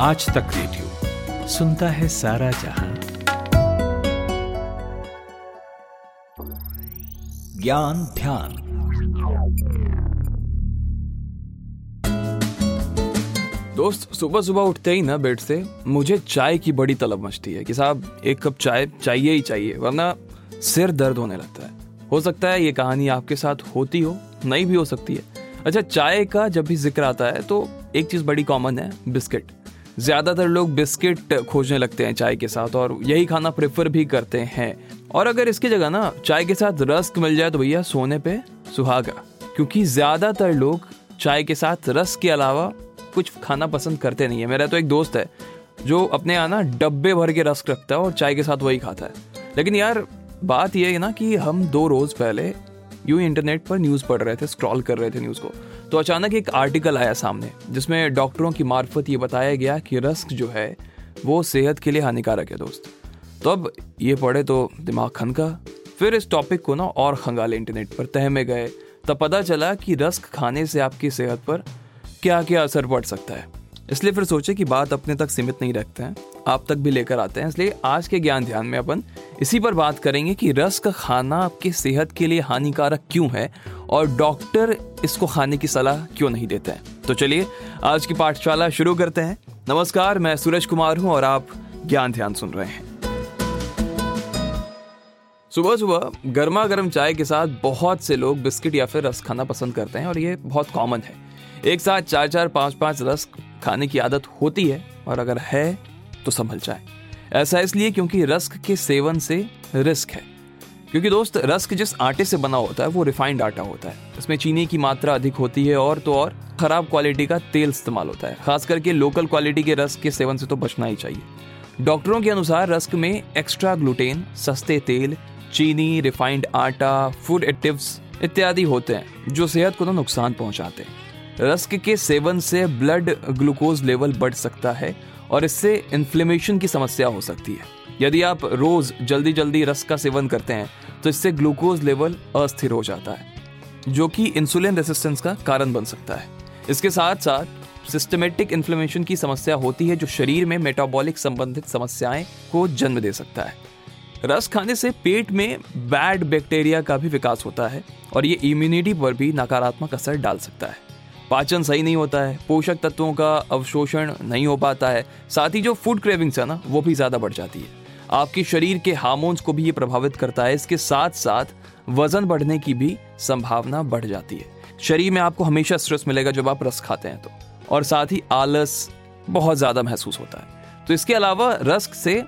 आज तक रेडियो सुनता है सारा जहाँ। ज्ञान ध्यान। दोस्त, सुबह सुबह उठते ही ना बेड से मुझे चाय की बड़ी तलब मचती है कि साहब, एक कप चाय चाहिए ही चाहिए, वरना सिर दर्द होने लगता है। हो सकता है ये कहानी आपके साथ होती हो, नहीं भी हो सकती है। अच्छा चाय का जब भी ज़िक्र आता है तो एक चीज़ बड़ी कॉमन है, बिस्किट। ज़्यादातर लोग बिस्किट खोजने लगते हैं चाय के साथ और यही खाना प्रेफर भी करते हैं। और अगर इसकी जगह ना चाय के साथ रस्क मिल जाए तो भैया सोने पे सुहागा, क्योंकि ज़्यादातर लोग चाय के साथ रस के अलावा कुछ खाना पसंद करते नहीं है। मेरा तो एक दोस्त है जो अपने यहाँ ना डब्बे भर के रस्क रखता है और चाय के साथ वही खाता है। लेकिन यार, बात यह है ना कि हम दो रोज़ पहले यूँ इंटरनेट पर न्यूज़ पढ़ रहे थे, स्क्रॉल कर रहे थे न्यूज़ को। तो अचानक एक आर्टिकल आया सामने, जिसमें डॉक्टरों की मार्फत ये बताया गया कि रस्क जो है, वो सेहत के लिए हानिकारक है, दोस्त। तो अब ये पढ़े तो दिमाग खनका फिर इस टॉपिक को ना और खंगाले इंटरनेट पर, तह में गए। तब पता चला कि रस्क खाने से आपकी सेहत पर क्या क्या असर पड़ सकता है। इसलिए फिर सोचे कि बात अपने तक सीमित नहीं रखते हैं। आप तक भी लेकर आते हैं। इसलिए आज के ज्ञान ध्यान में अपन इसी पर बात करेंगे कि रस्क खाना आपकी सेहत के लिए हानिकारक क्यों है और डॉक्टर इसको खाने की सलाह क्यों नहीं देते हैं? तो चलिए, आज की पाठशाला शुरू करते हैं। नमस्कार, मैं सूरज कुमार हूँ और आप ज्ञान ध्यान सुन रहे हैं। सुबह सुबह गर्मा गर्म चाय के साथ बहुत से लोग बिस्किट या फिर रस खाना पसंद करते हैं और ये बहुत कॉमन है। एक साथ चार चार पाँच पाँच रस खाने की आदत होती है और अगर है तो संभल जाए। ऐसा इसलिए क्योंकि रस्क के सेवन से रिस्क है। क्योंकि दोस्त, रस्क जिस आटे से बना होता है, वो रिफाइंड आटा होता है। इसमें चीनी की मात्रा अधिक होती है और तो और खराब क्वालिटी का तेल इस्तेमाल होता है। खास करके लोकल क्वालिटी के रस्क के सेवन से तो बचना ही चाहिए। डॉक्टरों के अनुसार रस्क में एक्स्ट्रा ग्लूटेन सस्ते तेल, चीनी रिफाइंड आटा फ़ूड एडिटिव्स इत्यादि होते हैं, जो सेहत को तो नुकसान पहुंचाते हैं। रस्क के सेवन से ब्लड ग्लूकोज लेवल बढ़ सकता है और इससे इन्फ्लेमेशन की समस्या हो सकती है। यदि आप रोज जल्दी जल्दी रस का सेवन करते हैं तो इससे ग्लूकोज लेवल अस्थिर हो जाता है, जो कि इंसुलिन रेसिस्टेंस का कारण बन सकता है। इसके साथ साथ सिस्टमेटिक इन्फ्लेमेशन की समस्या होती है जो शरीर में मेटाबॉलिक संबंधित समस्याएँ को जन्म दे सकता है। रस खाने से पेट में बैड बैक्टीरिया का भी विकास होता है और ये इम्यूनिटी पर भी नकारात्मक असर डाल सकता है। पाचन सही नहीं होता है, पोषक तत्वों का अवशोषण नहीं हो पाता है, साथ ही जो फ़ूड क्रेविंग्स है ना, वो भी ज़्यादा बढ़ जाती है। आपके शरीर के हार्मोन्स को भी ये प्रभावित करता है। इसके साथ साथ वज़न बढ़ने की भी संभावना बढ़ जाती है। शरीर में आपको हमेशा स्ट्रेस मिलेगा जब आप रस खाते हैं तो। और साथ ही आलस बहुत ज़्यादा महसूस होता है। तो इसके अलावा रस्क से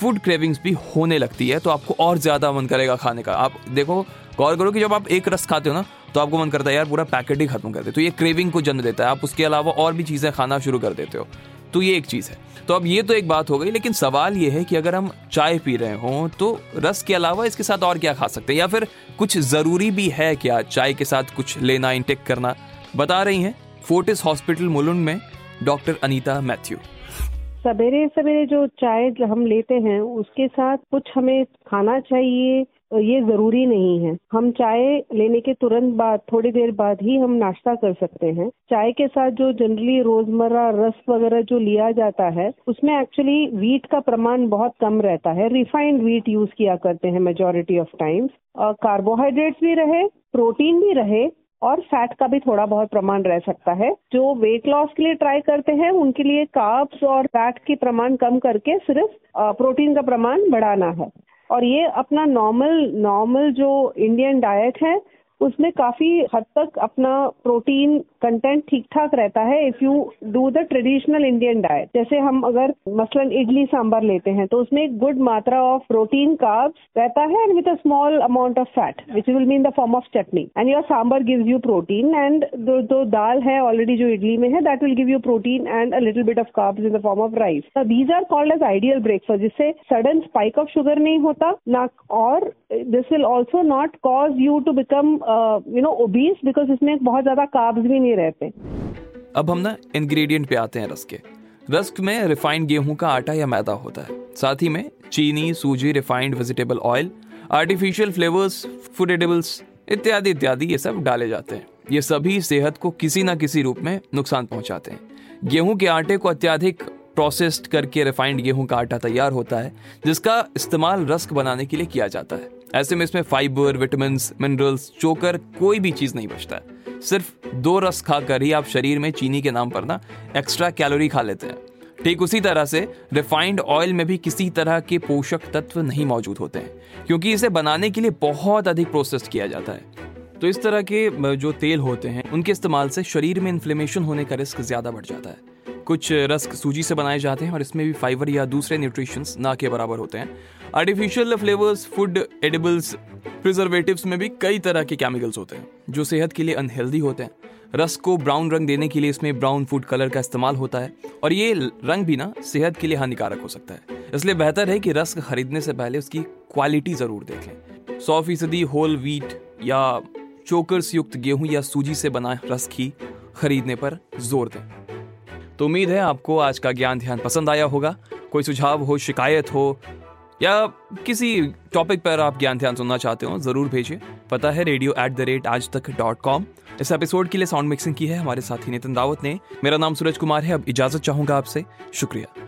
फ़ूड क्रेविंग्स भी होने लगती है तो आपको और ज़्यादा मन करेगा खाने का। आप देखो, गौर करो कि जब आप एक रस खाते हो ना तो आपको मन करता है, यार, पूरा पैकेट ही खत्म कर दे। तो ये क्रेविंग को जन्म देता है। आप उसके अलावा और भी चीज़ें खाना शुरू कर देते हो। तो ये एक चीज़ है। तो अब ये तो एक बात हो गई, लेकिन सवाल ये है कि अगर हम चाय पी रहे हों तो रस के अलावा इसके साथ और क्या खा सकते हैं? या फिर कुछ ज़रूरी भी है क्या चाय के साथ कुछ लेना इंटेक करना? बता रही हैं फोर्टिस हॉस्पिटल मुलुंड में डॉक्टर अनीता मैथ्यू। सवेरे सवेरे जो चाय हम लेते हैं, उसके साथ कुछ हमें खाना चाहिए ये ज़रूरी नहीं है। हम चाय लेने के तुरंत बाद, थोड़ी देर बाद ही हम नाश्ता कर सकते हैं। चाय के साथ जो जनरली रोज़मर्रा रस वगैरह जो लिया जाता है, उसमें एक्चुअली वीट का प्रमाण बहुत कम रहता है। रिफाइंड वीट यूज़ किया करते हैं मेजोरिटी ऑफ़ टाइम्स कार्बोहाइड्रेट्स भी रहे प्रोटीन भी रहे, और फैट का भी थोड़ा बहुत प्रमाण रह सकता है। जो वेट लॉस के लिए ट्राई करते हैं, उनके लिए कार्ब्स और फैट के प्रमाण कम करके सिर्फ़ प्रोटीन का प्रमाण बढ़ाना है। और ये अपना नॉर्मल नॉर्मल जो इंडियन डाइट है उसमें काफ़ी हद तक अपना प्रोटीन कंटेंट ठीक ठाक रहता है if you do the traditional Indian diet जैसे हम अगर मसलन इडली सांबर लेते हैं तो उसमें एक गुड मात्रा ऑफ़ प्रोटीन कार्ब्स रहता है and with a small amount of fat which will mean the form of chutney. And your sambar gives you protein and जो दाल है ऑलरेडी जो इडली में है that will give you protein and a little bit of carbs in the form of rice these are called as ideal breakfast जिससे sudden spike of sugar नहीं होता, ना, और this will also not cause you to become you know obese because इसमें बहुत ज़्यादा carbs भी नहीं रहते। अब हम ना इंग्रेडिएंट पे आते हैं रस्क के। रस्क में रिफाइंड गेहूँ का आटा या मैदा होता है। साथ ही में चीनी, सूजी refined vegetable oil artificial flavours food edibles इत्यादि इत्यादि, ये सब डाले जाते हैं। ये सभी सेहत को किसी ना किसी रूप में नुकसान पहुंचाते हैं। गेहूँ के आटे को अत्याधिक प्रोसेस्ड करके रिफाइंड गेहूँ का आटा तैयार होता है, जिसका इस्तेमाल रस्क बनाने के लिए किया जाता है। ऐसे में इसमें फाइबर विटामिन मिनरल्स, चोकर कोई भी चीज़ नहीं बचता। सिर्फ़ दो रस खाकर ही आप शरीर में चीनी के नाम पर ना एक्स्ट्रा कैलोरी खा लेते हैं। ठीक उसी तरह से रिफाइंड ऑयल में भी किसी तरह के पोषक तत्व नहीं मौजूद होते हैं, क्योंकि इसे बनाने के लिए बहुत अधिक प्रोसेस किया जाता है। तो इस तरह के जो तेल होते हैं, उनके इस्तेमाल से शरीर में इन्फ्लेमेशन होने का रिस्क ज़्यादा बढ़ जाता है। कुछ रस्क सूजी से बनाए जाते हैं और इसमें भी फाइबर या दूसरे न्यूट्रिशंस ना के बराबर होते हैं। Artificial flavours food edibles preservatives में भी कई तरह के केमिकल्स होते हैं, जो सेहत के लिए अनहेल्दी होते हैं। रस को ब्राउन रंग देने के लिए इसमें ब्राउन फ़ूड कलर का इस्तेमाल होता है और ये रंग भी ना सेहत के लिए हानिकारक हो सकता है। इसलिए बेहतर है कि रस खरीदने से पहले उसकी क्वालिटी ज़रूर देखें। सौ फ़ीसदी होल व्हीट या चोकर्स युक्त गेहूँ या सूजी से बना रस घी खरीदने पर ज़ोर दें। तो उम्मीद है आपको आज का ज्ञान ध्यान पसंद आया होगा। कोई सुझाव हो, शिकायत हो, या किसी टॉपिक पर आप ज्ञान ध्यान सुनना चाहते हो, ज़रूर भेजिए। पता है रेडियो एट द रेट आज तक डॉट कॉम इस एपिसोड के लिए साउंड मिक्सिंग की है हमारे साथी नितिन दावत ने। मेरा नाम सूरज कुमार है, अब इजाज़त चाहूँगा आपसे। शुक्रिया।